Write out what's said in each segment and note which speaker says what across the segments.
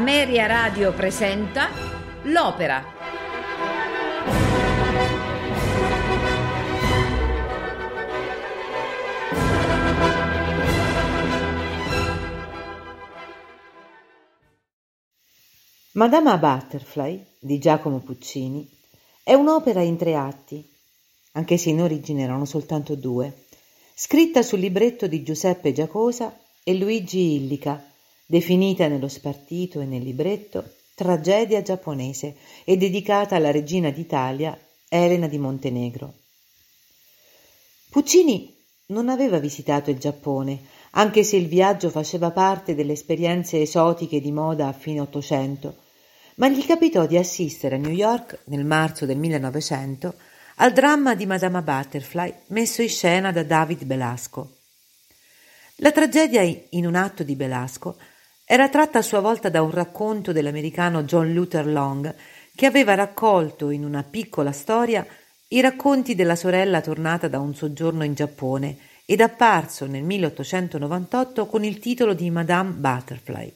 Speaker 1: Ameria Radio presenta L'Opera.
Speaker 2: Madama Butterfly di Giacomo Puccini è un'opera in tre atti, anche se in origine erano soltanto due, scritta sul libretto di Giuseppe Giacosa e Luigi Illica definita nello spartito e nel libretto tragedia giapponese e dedicata alla regina d'Italia Elena di Montenegro. Puccini non aveva visitato il Giappone, anche se il viaggio faceva parte delle esperienze esotiche di moda a fine Ottocento, ma gli capitò di assistere a New York nel marzo del 1900 al dramma di Madama Butterfly messo in scena da David Belasco. La tragedia in un atto di Belasco era tratta a sua volta da un racconto dell'americano John Luther Long, che aveva raccolto in una piccola storia i racconti della sorella tornata da un soggiorno in Giappone ed apparso nel 1898 con il titolo di Madame Butterfly.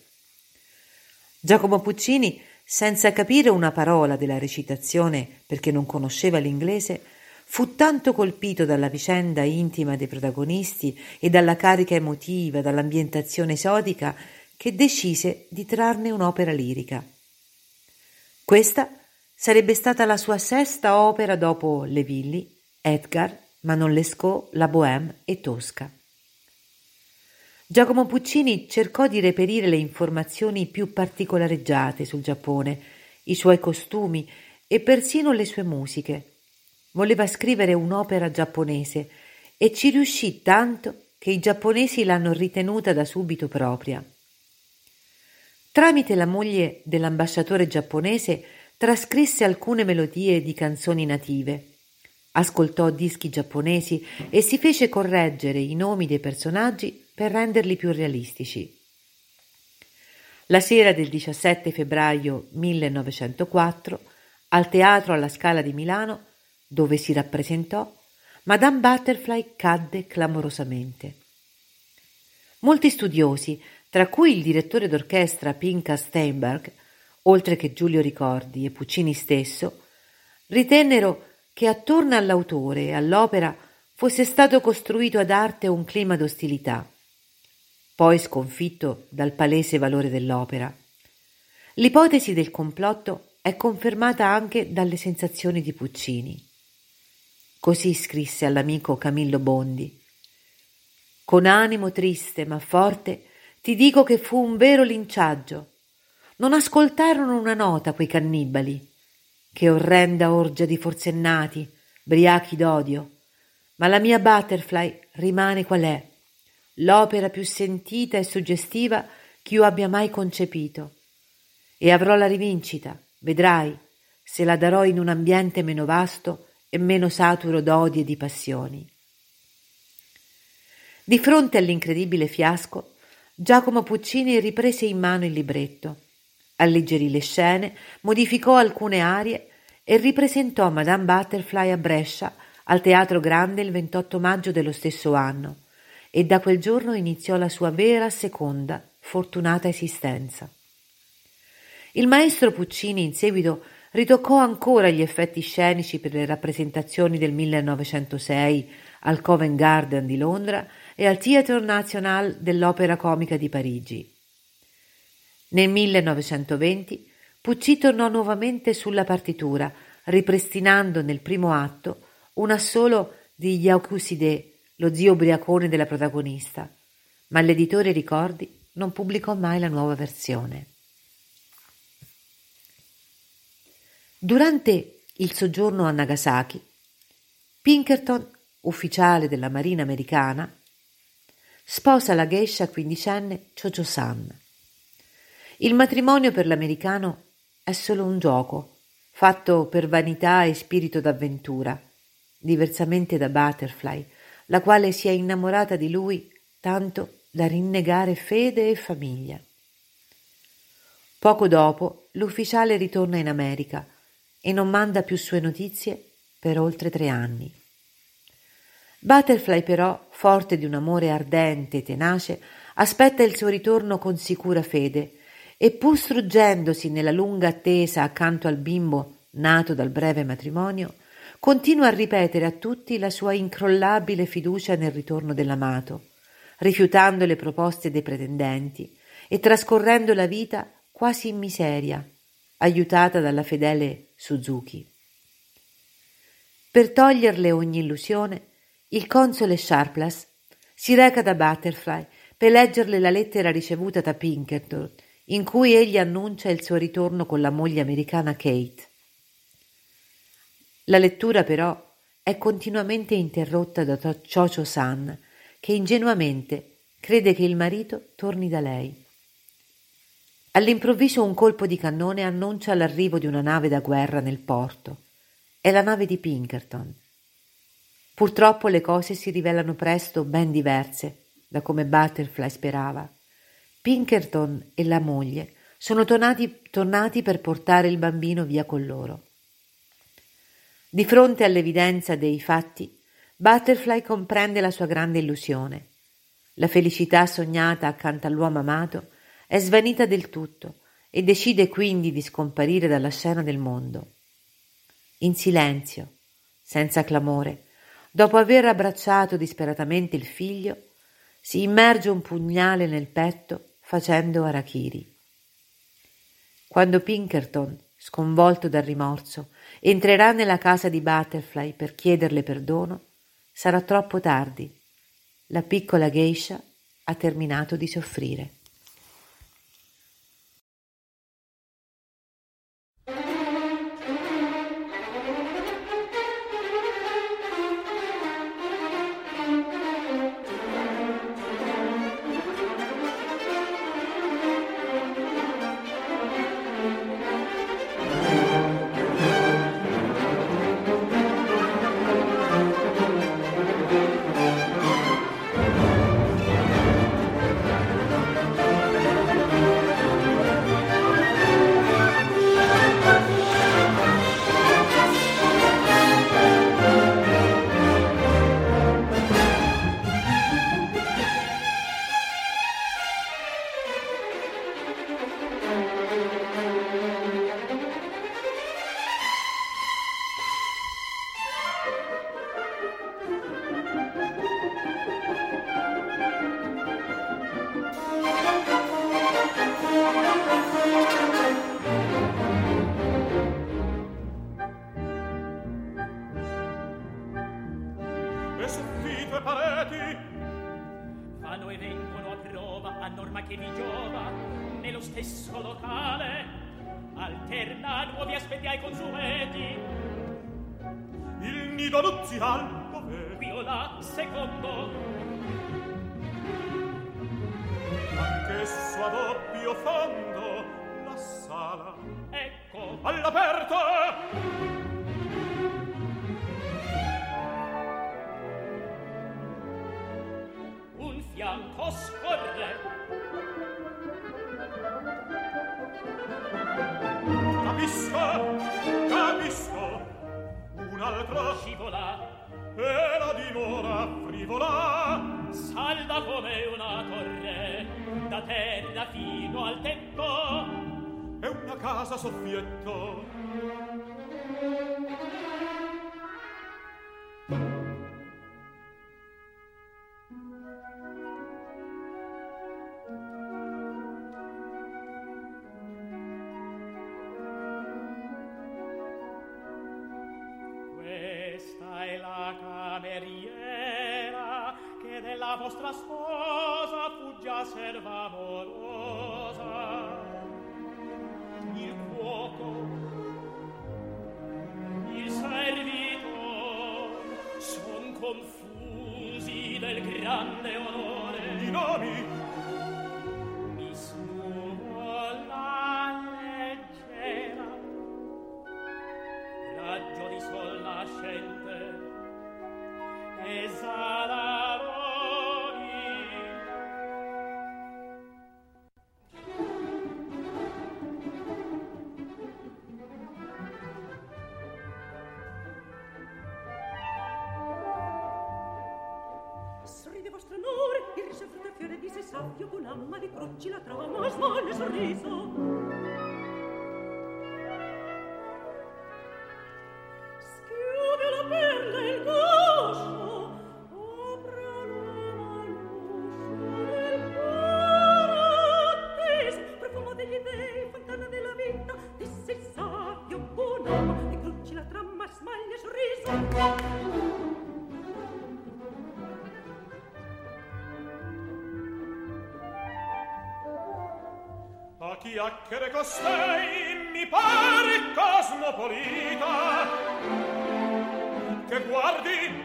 Speaker 2: Giacomo Puccini, senza capire una parola della recitazione perché non conosceva l'inglese, fu tanto colpito dalla vicenda intima dei protagonisti e dalla carica emotiva, dall'ambientazione esotica, che decise di trarne un'opera lirica. Questa sarebbe stata la sua sesta opera dopo Le Villi, Edgar, Manon Lescaut, La Bohème e Tosca. Giacomo Puccini cercò di reperire le informazioni più particolareggiate sul Giappone, i suoi costumi e persino le sue musiche. Voleva scrivere un'opera giapponese e ci riuscì tanto che i giapponesi l'hanno ritenuta da subito propria. Tramite la moglie dell'ambasciatore giapponese trascrisse alcune melodie di canzoni native. Ascoltò dischi giapponesi e si fece correggere i nomi dei personaggi per renderli più realistici. La sera del 17 febbraio 1904, al Teatro alla Scala di Milano, dove si rappresentò, Madame Butterfly cadde clamorosamente. Molti studiosi tra cui il direttore d'orchestra Pinka Steinberg, oltre che Giulio Ricordi e Puccini stesso, ritennero che attorno all'autore e all'opera fosse stato costruito ad arte un clima d'ostilità, poi sconfitto dal palese valore dell'opera. L'ipotesi del complotto è confermata anche dalle sensazioni di Puccini. Così scrisse all'amico Camillo Bondi. Con animo triste ma forte, ti dico che fu un vero linciaggio. Non ascoltarono una nota quei cannibali. Che orrenda orgia di forsennati, briachi d'odio. Ma la mia butterfly rimane qual è, l'opera più sentita e suggestiva che io abbia mai concepito. E avrò la rivincita, vedrai, se la darò in un ambiente meno vasto e meno saturo d'odi e di passioni. Di fronte all'incredibile fiasco, Giacomo Puccini riprese in mano il libretto, alleggerì le scene, modificò alcune arie e ripresentò Madame Butterfly a Brescia al Teatro Grande il 28 maggio dello stesso anno e da quel giorno iniziò la sua vera seconda fortunata esistenza. Il maestro Puccini in seguito ritoccò ancora gli effetti scenici per le rappresentazioni del 1906 al Covent Garden di Londra e al Theatre National dell'Opera Comica di Parigi. Nel 1920 Puccini tornò nuovamente sulla partitura, ripristinando nel primo atto un assolo di Yaukuside, lo zio ubriacone della protagonista, ma l'editore Ricordi non pubblicò mai la nuova versione. Durante il soggiorno a Nagasaki, Pinkerton, ufficiale della Marina americana, sposa la geisha quindicenne Chocho-san. Il matrimonio per l'americano è solo un gioco, fatto per vanità e spirito d'avventura, diversamente da Butterfly, la quale si è innamorata di lui tanto da rinnegare fede e famiglia. Poco dopo l'ufficiale ritorna in America e non manda più sue notizie per oltre tre anni. Butterfly però, forte di un amore ardente e tenace, aspetta il suo ritorno con sicura fede e pur struggendosi nella lunga attesa accanto al bimbo nato dal breve matrimonio, continua a ripetere a tutti la sua incrollabile fiducia nel ritorno dell'amato, rifiutando le proposte dei pretendenti e trascorrendo la vita quasi in miseria, aiutata dalla fedele Suzuki. Per toglierle ogni illusione, il console Sharpless si reca da Butterfly per leggerle la lettera ricevuta da Pinkerton, in cui egli annuncia il suo ritorno con la moglie americana Kate. La lettura però è continuamente interrotta da Chocho San, che ingenuamente crede che il marito torni da lei. All'improvviso un colpo di cannone annuncia l'arrivo di una nave da guerra nel porto. È la nave di Pinkerton. Purtroppo le cose si rivelano presto ben diverse da come Butterfly sperava. Pinkerton e la moglie sono tornati, tornati per portare il bambino via con loro. Di fronte all'evidenza dei fatti, Butterfly comprende la sua grande illusione. La felicità sognata accanto all'uomo amato è svanita del tutto e decide quindi di scomparire dalla scena del mondo. In silenzio, senza clamore, dopo aver abbracciato disperatamente il figlio, si immerge un pugnale nel petto facendo arachiri. Quando Pinkerton, sconvolto dal rimorso, entrerà nella casa di Butterfly per chiederle perdono, sarà troppo tardi. La piccola geisha ha terminato di soffrire.
Speaker 3: sabbia bulamma di croci la trova ma smolle sorriso.
Speaker 4: costei mi pare cosmopolita. Che guardi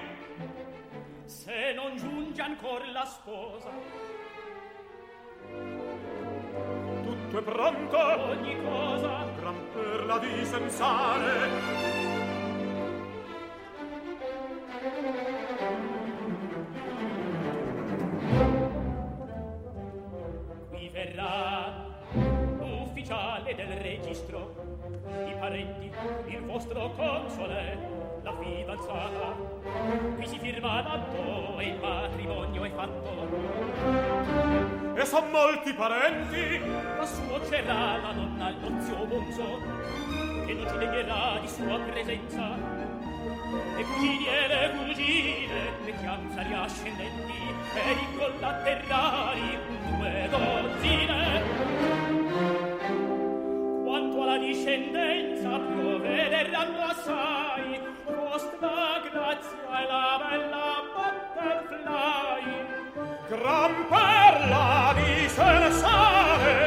Speaker 3: se non giunge ancor la sposa.
Speaker 4: Tutto è pronto.
Speaker 3: Ogni cosa.
Speaker 4: Gran perla di sensare.
Speaker 3: Console la fidanzata qui si firma l'atto e il matrimonio è fatto.
Speaker 4: E son molti parenti.
Speaker 3: La suocera la nonna lo zio bonzo che non ci degnerà di sua presenza. E cugini e le cugine le chianzari ascendenti e i collaterali due dozzine andra sai post la grazia e la bella butterfly.
Speaker 4: Gran per la disersare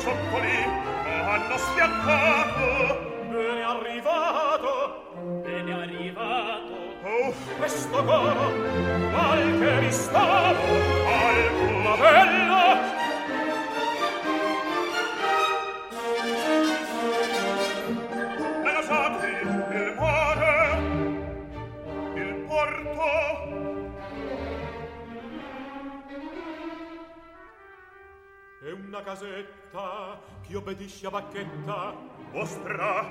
Speaker 4: Cioccolì, ma eh, hanno schiaccato Bene arrivato,
Speaker 3: bene arrivato.
Speaker 4: Oh, questo coro casetta che obbedisce a bacchetta vostra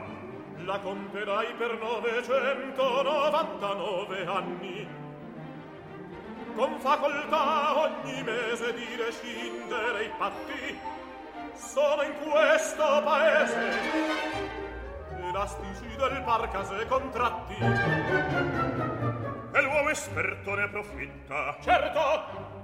Speaker 4: la comperai per novecentonovantanove anni con facoltà ogni mese di rescindere i patti. Sono in questo paese elastici del parcase contratti. E l'uomo esperto ne approfitta. Certo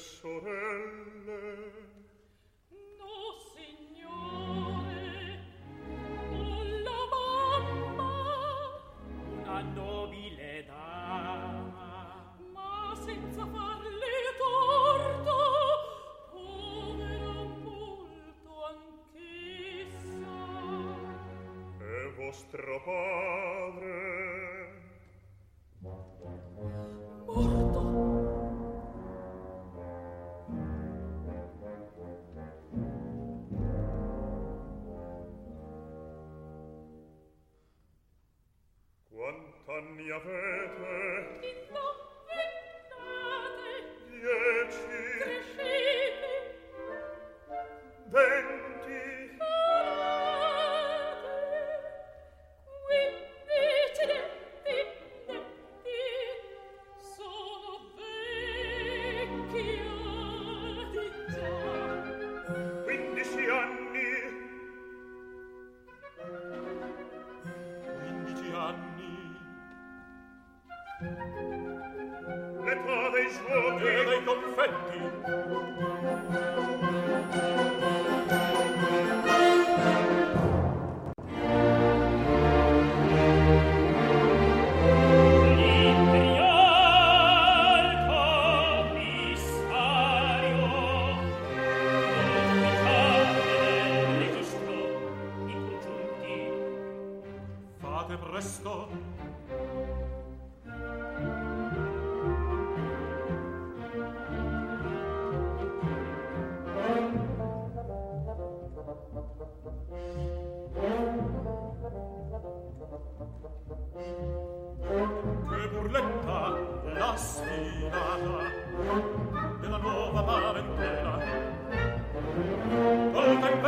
Speaker 5: Deus mia fede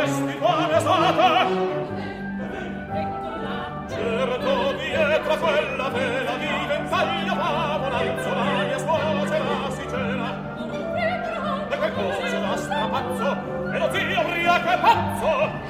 Speaker 5: questi buone sate
Speaker 4: certo dietro quella vela di ventaglio favola in solaria scuola sera si cena e quel coso da strapazzo e lo
Speaker 6: zio ubriaco è
Speaker 4: pazzo.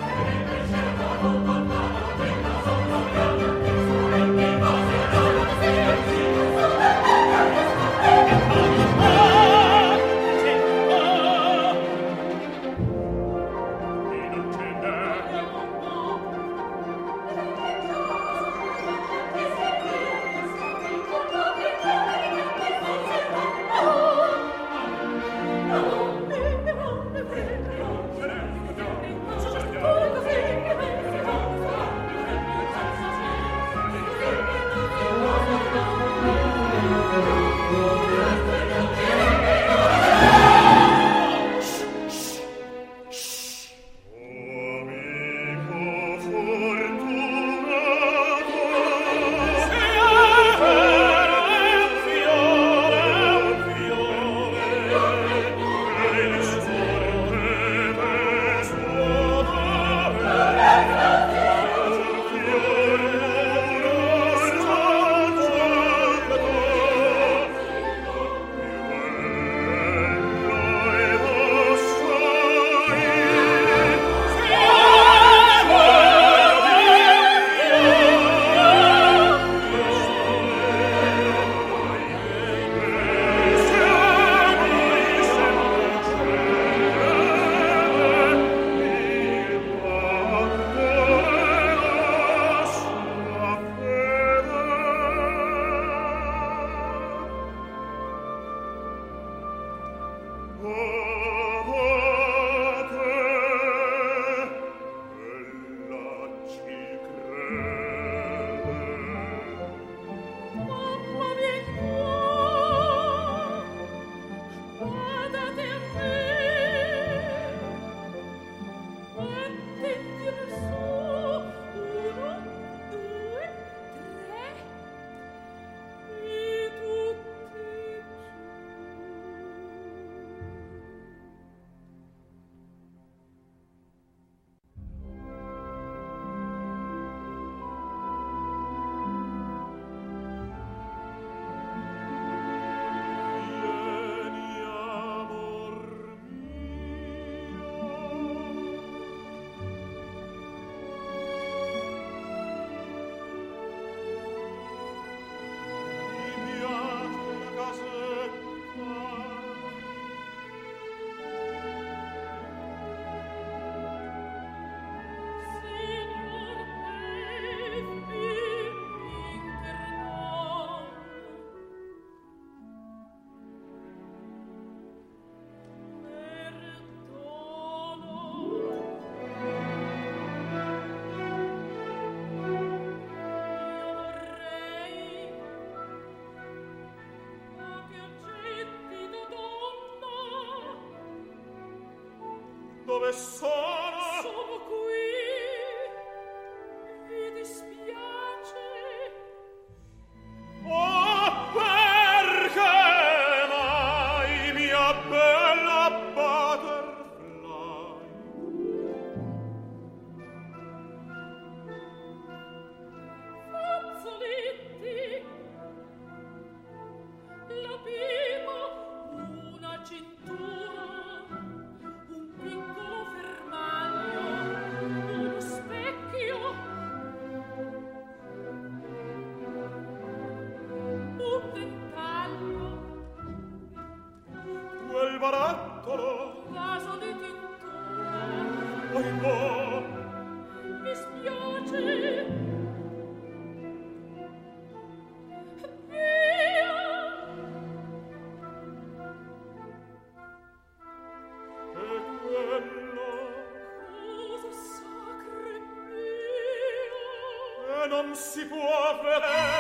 Speaker 4: dove sono non si può vedere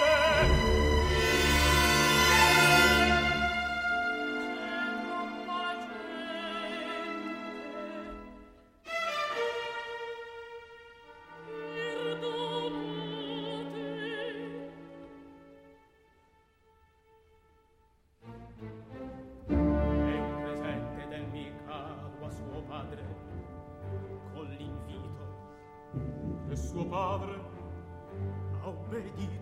Speaker 4: perdido.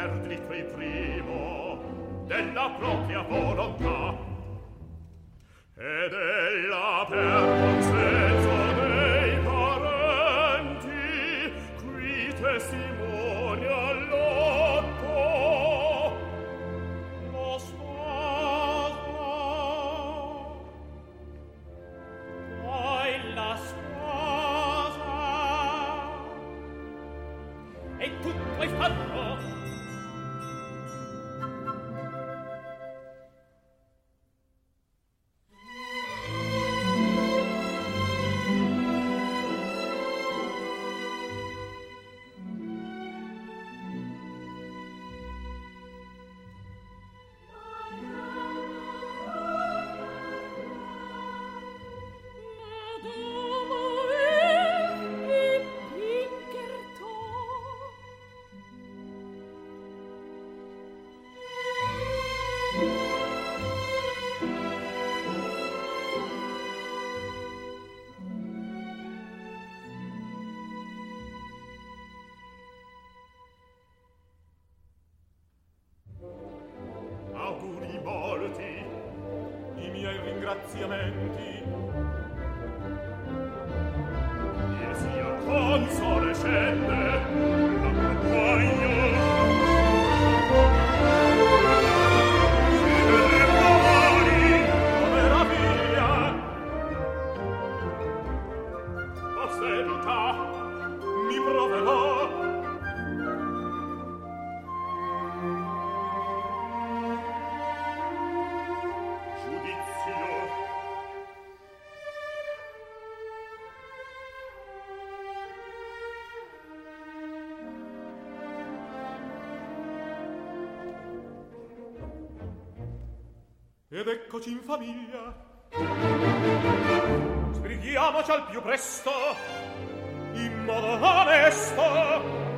Speaker 4: perdito e primo della propria volontà. Ed della per Riuniamoci in famiglia. Sbrighiamoci al più presto, in modo onesto.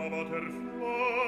Speaker 7: amater
Speaker 5: flor.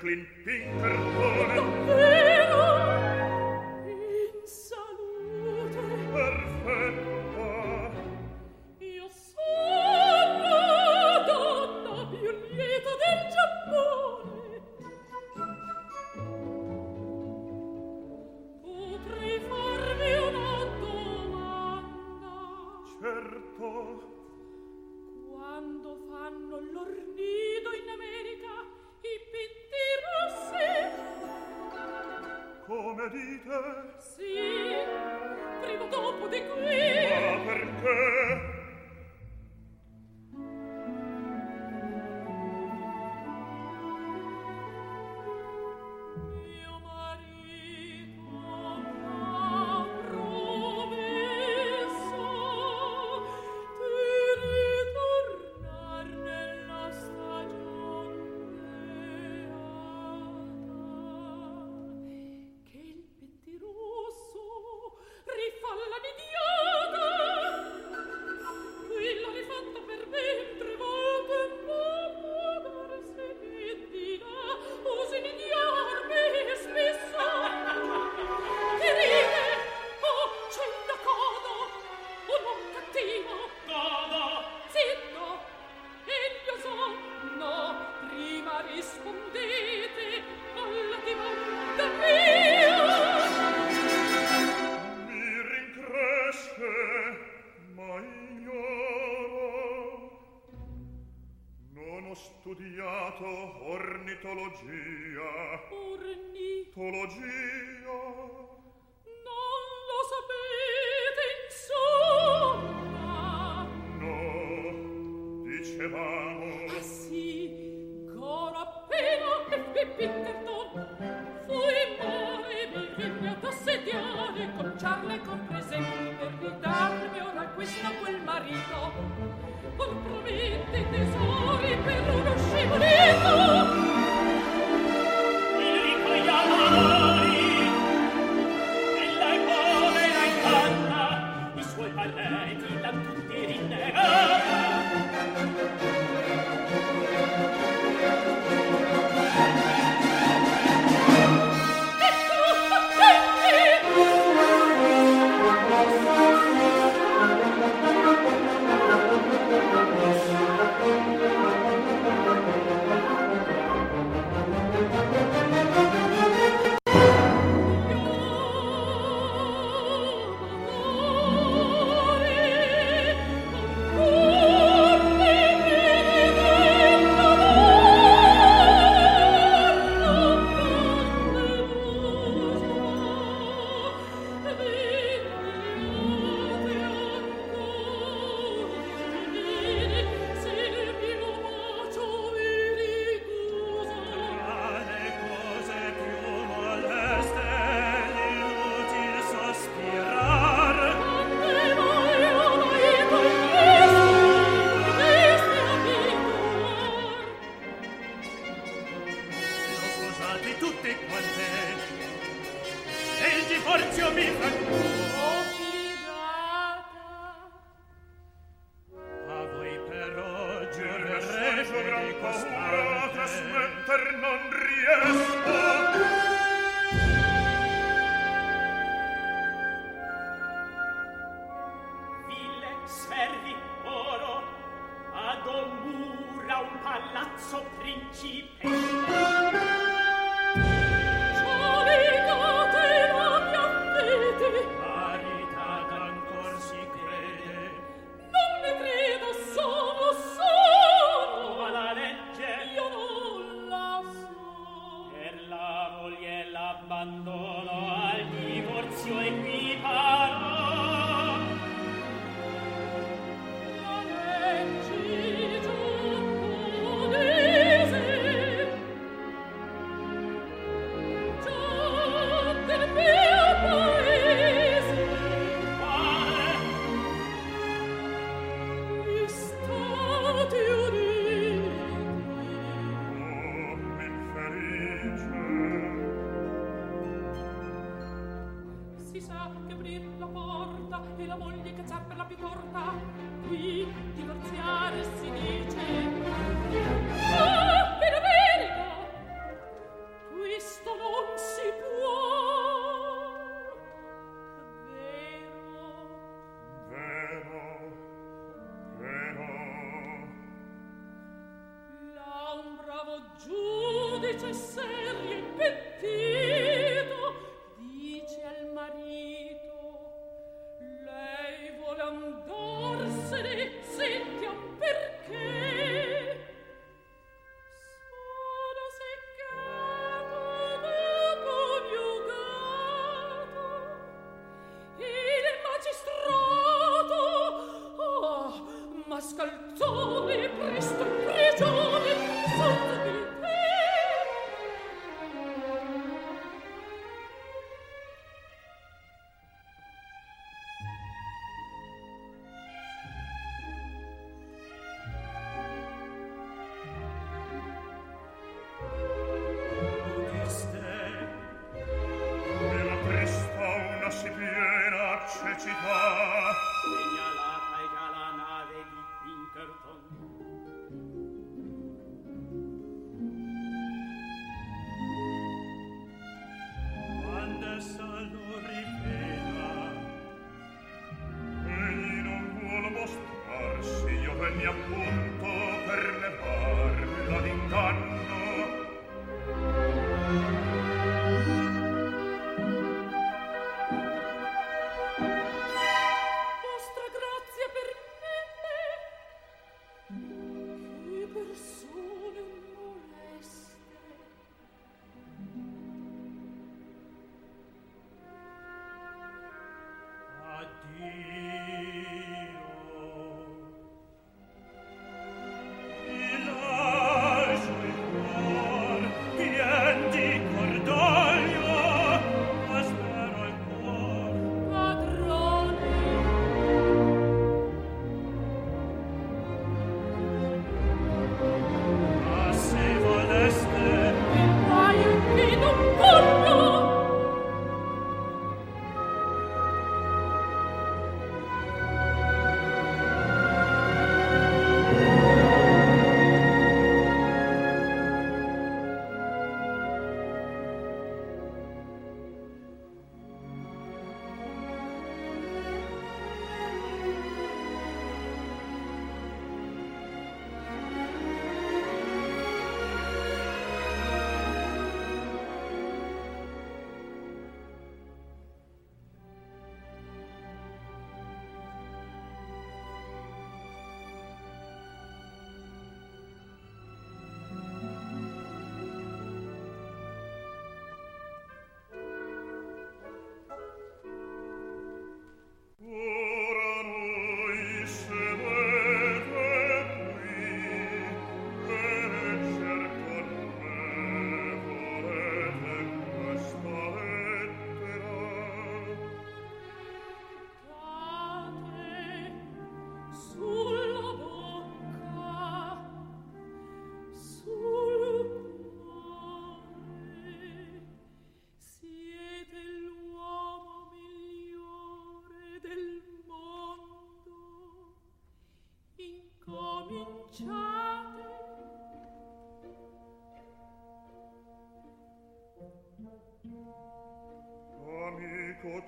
Speaker 5: Franklin Pinkerton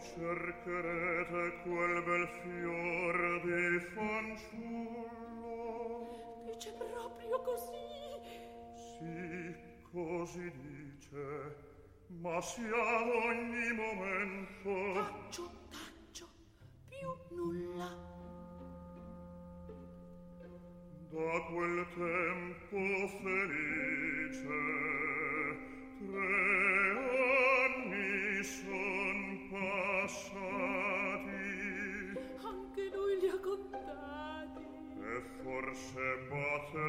Speaker 3: cercherete quel bel fior di fanciullo.
Speaker 5: Dice proprio così.
Speaker 7: Sì, così dice, ma sia ad ogni momento.
Speaker 5: Taccio, taccio, più nulla.
Speaker 7: Da quel tempo felice, tre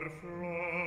Speaker 7: froh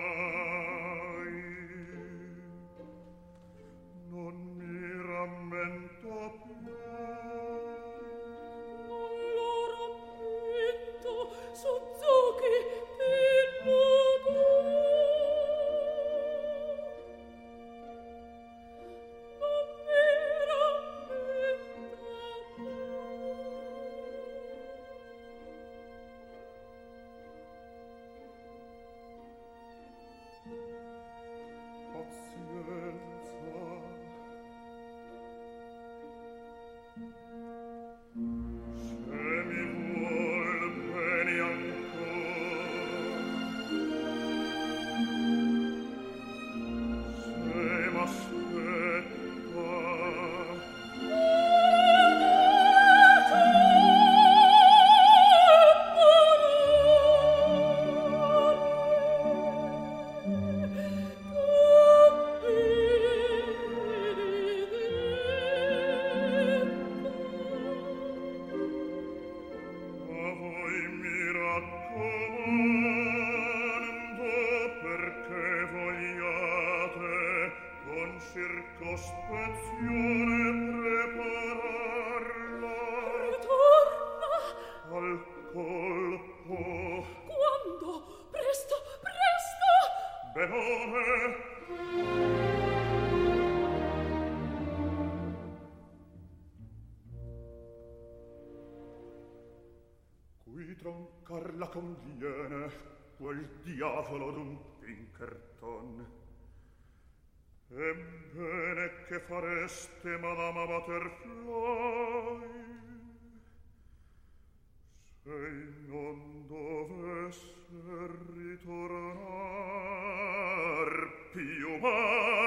Speaker 7: fareste, Madama Butterfly, se non dovesse ritornar più mai?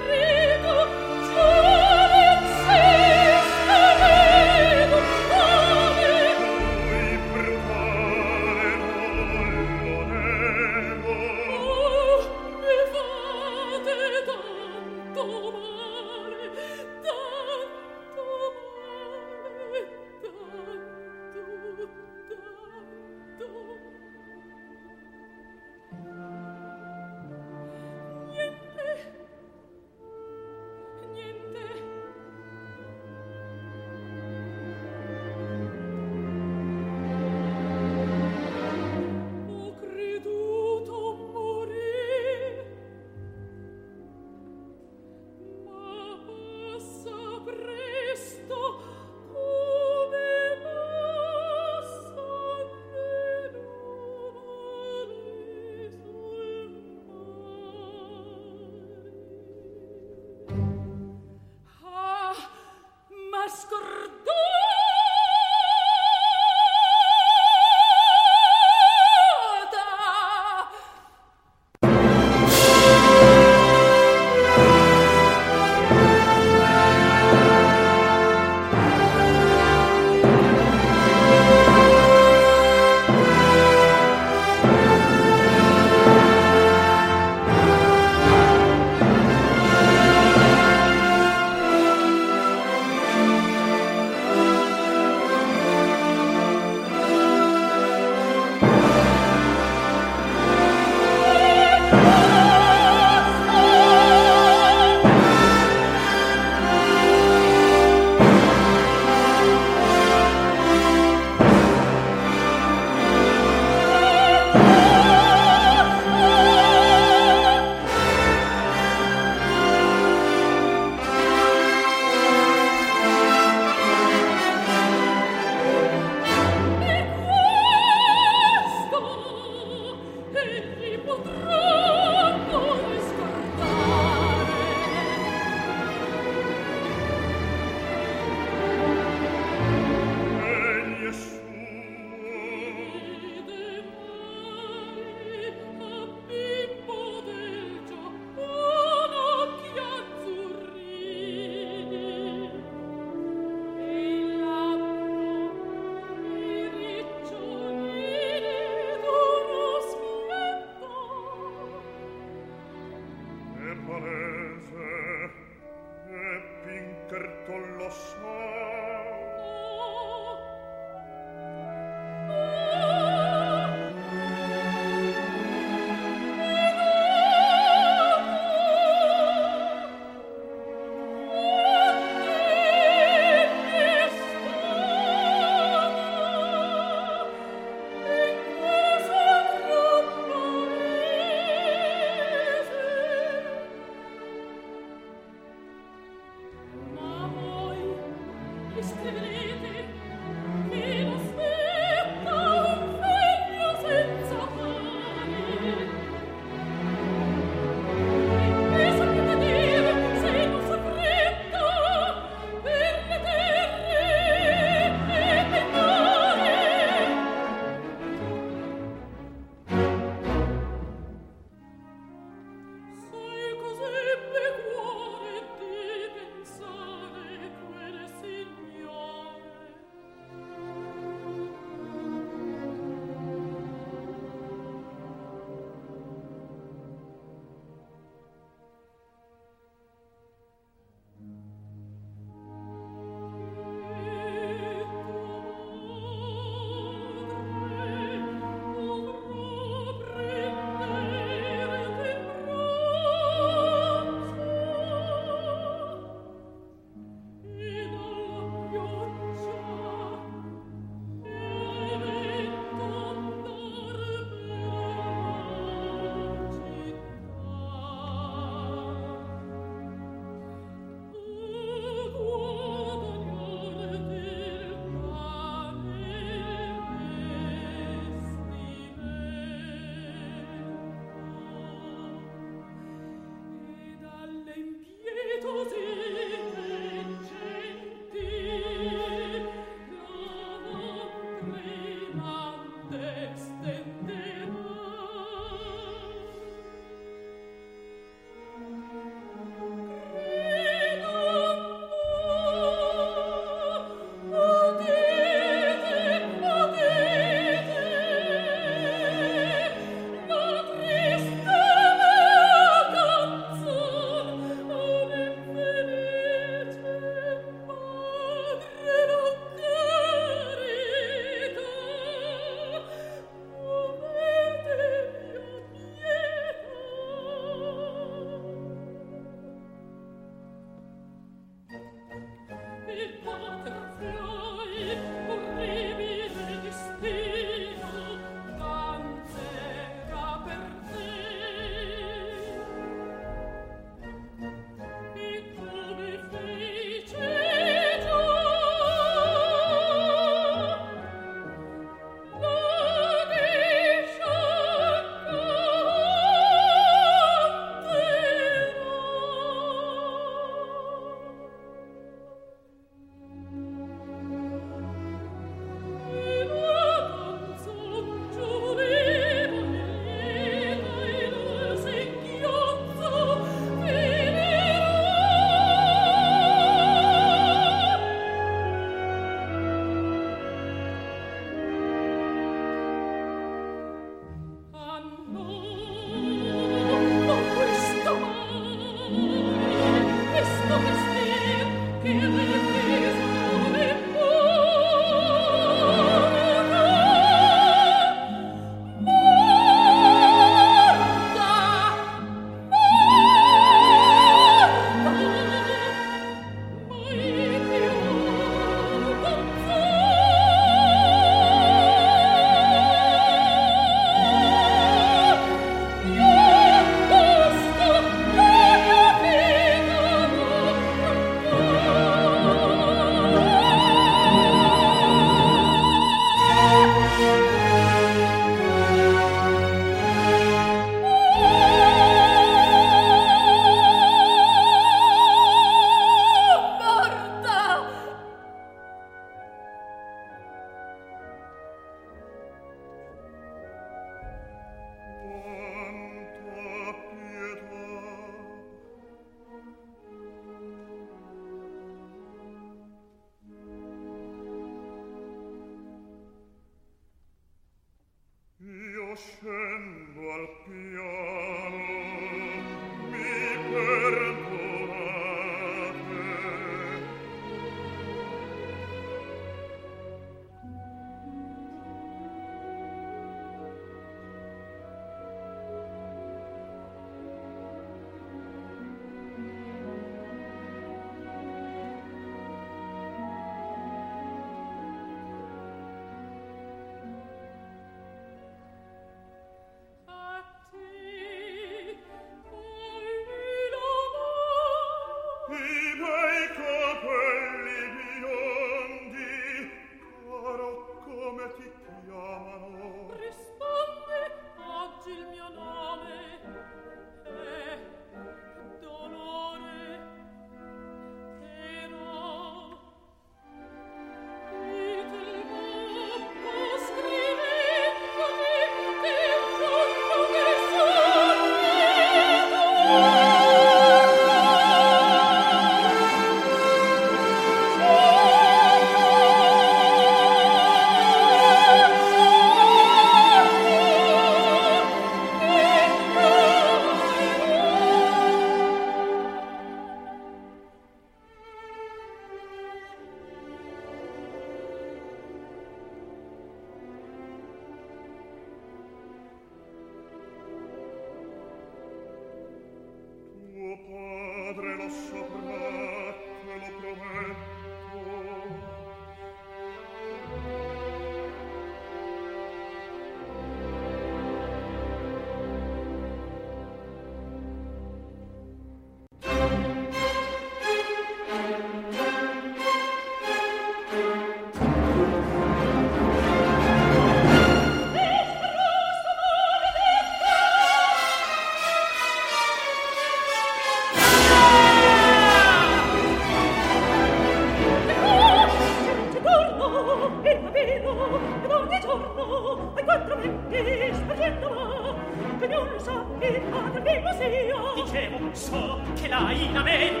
Speaker 7: trainamento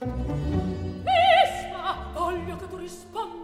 Speaker 7: Isma, voglio che tu
Speaker 5: risponda.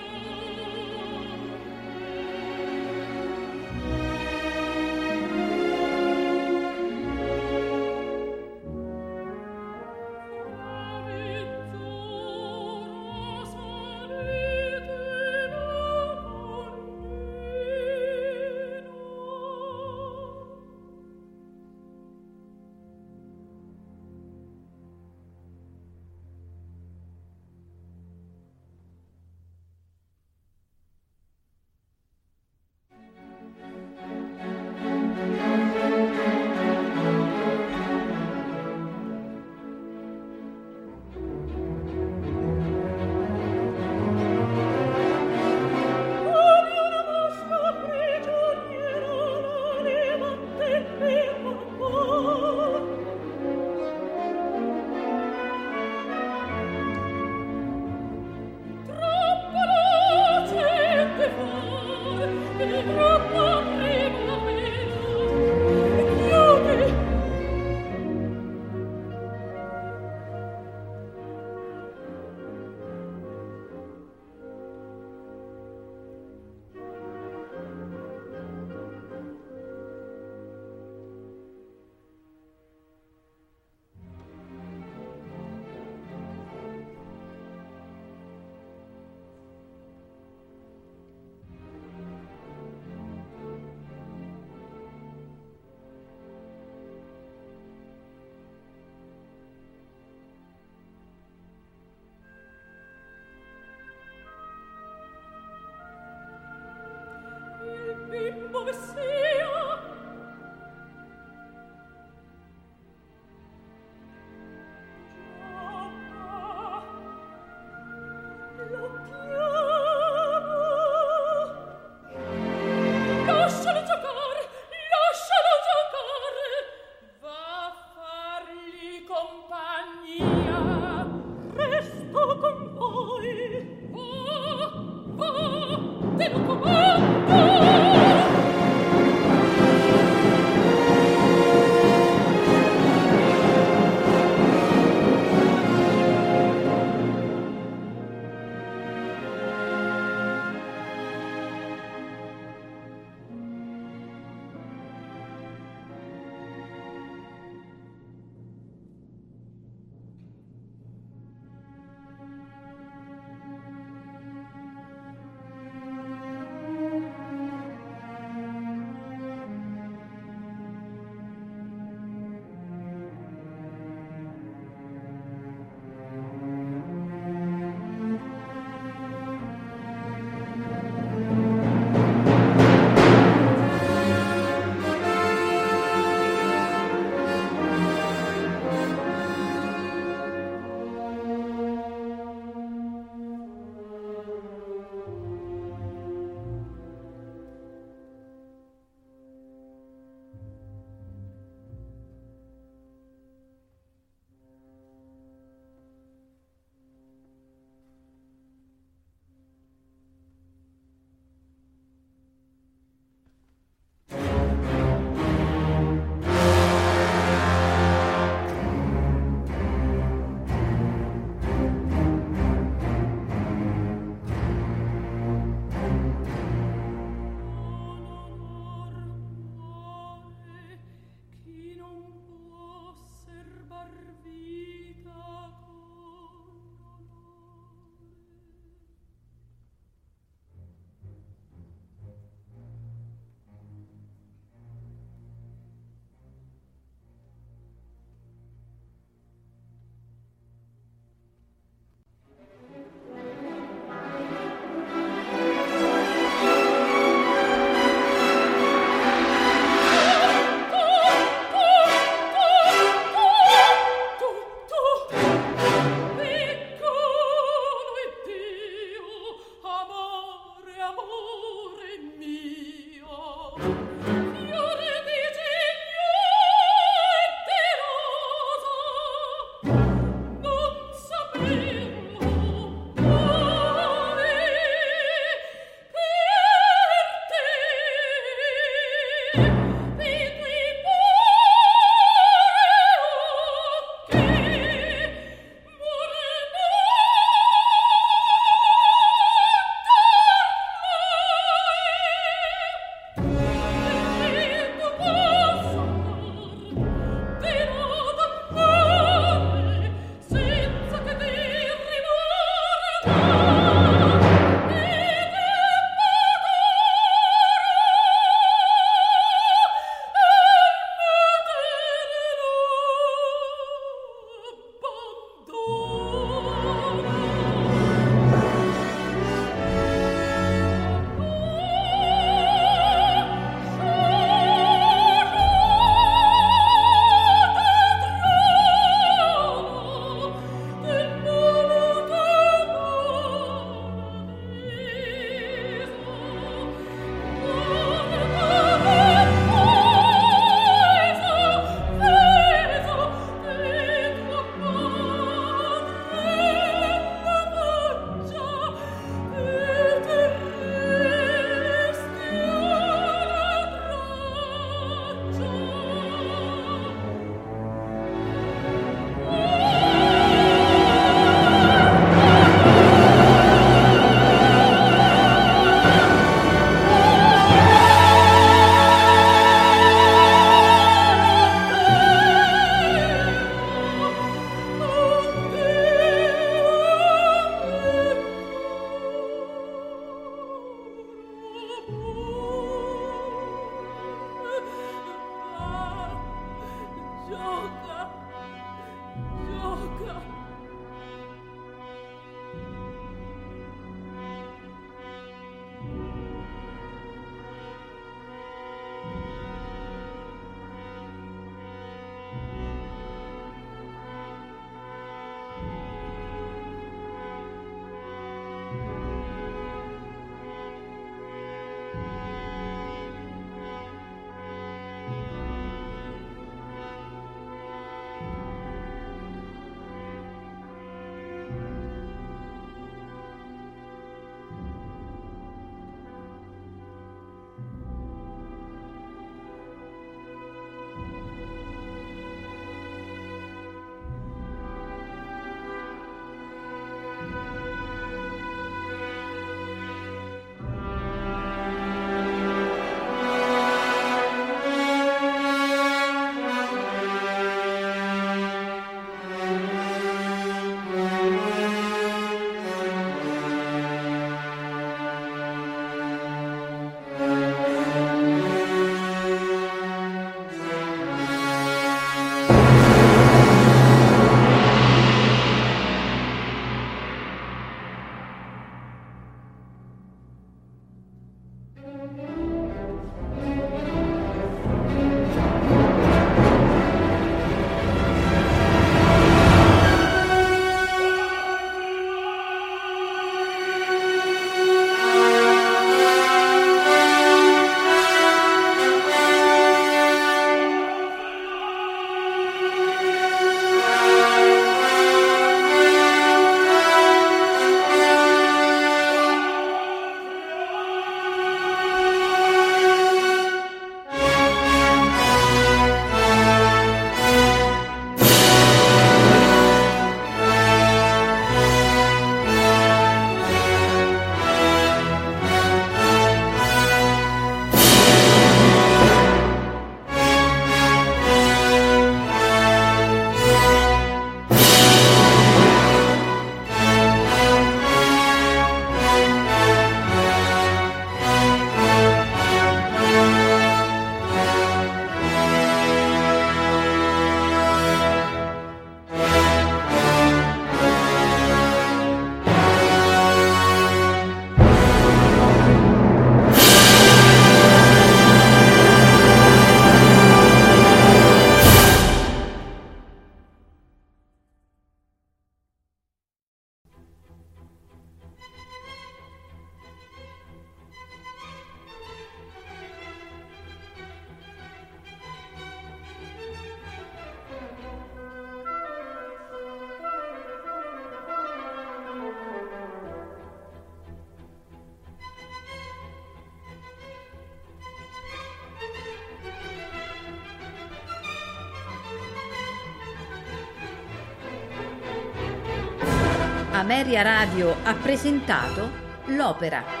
Speaker 1: Ameria Radio ha presentato L'Opera.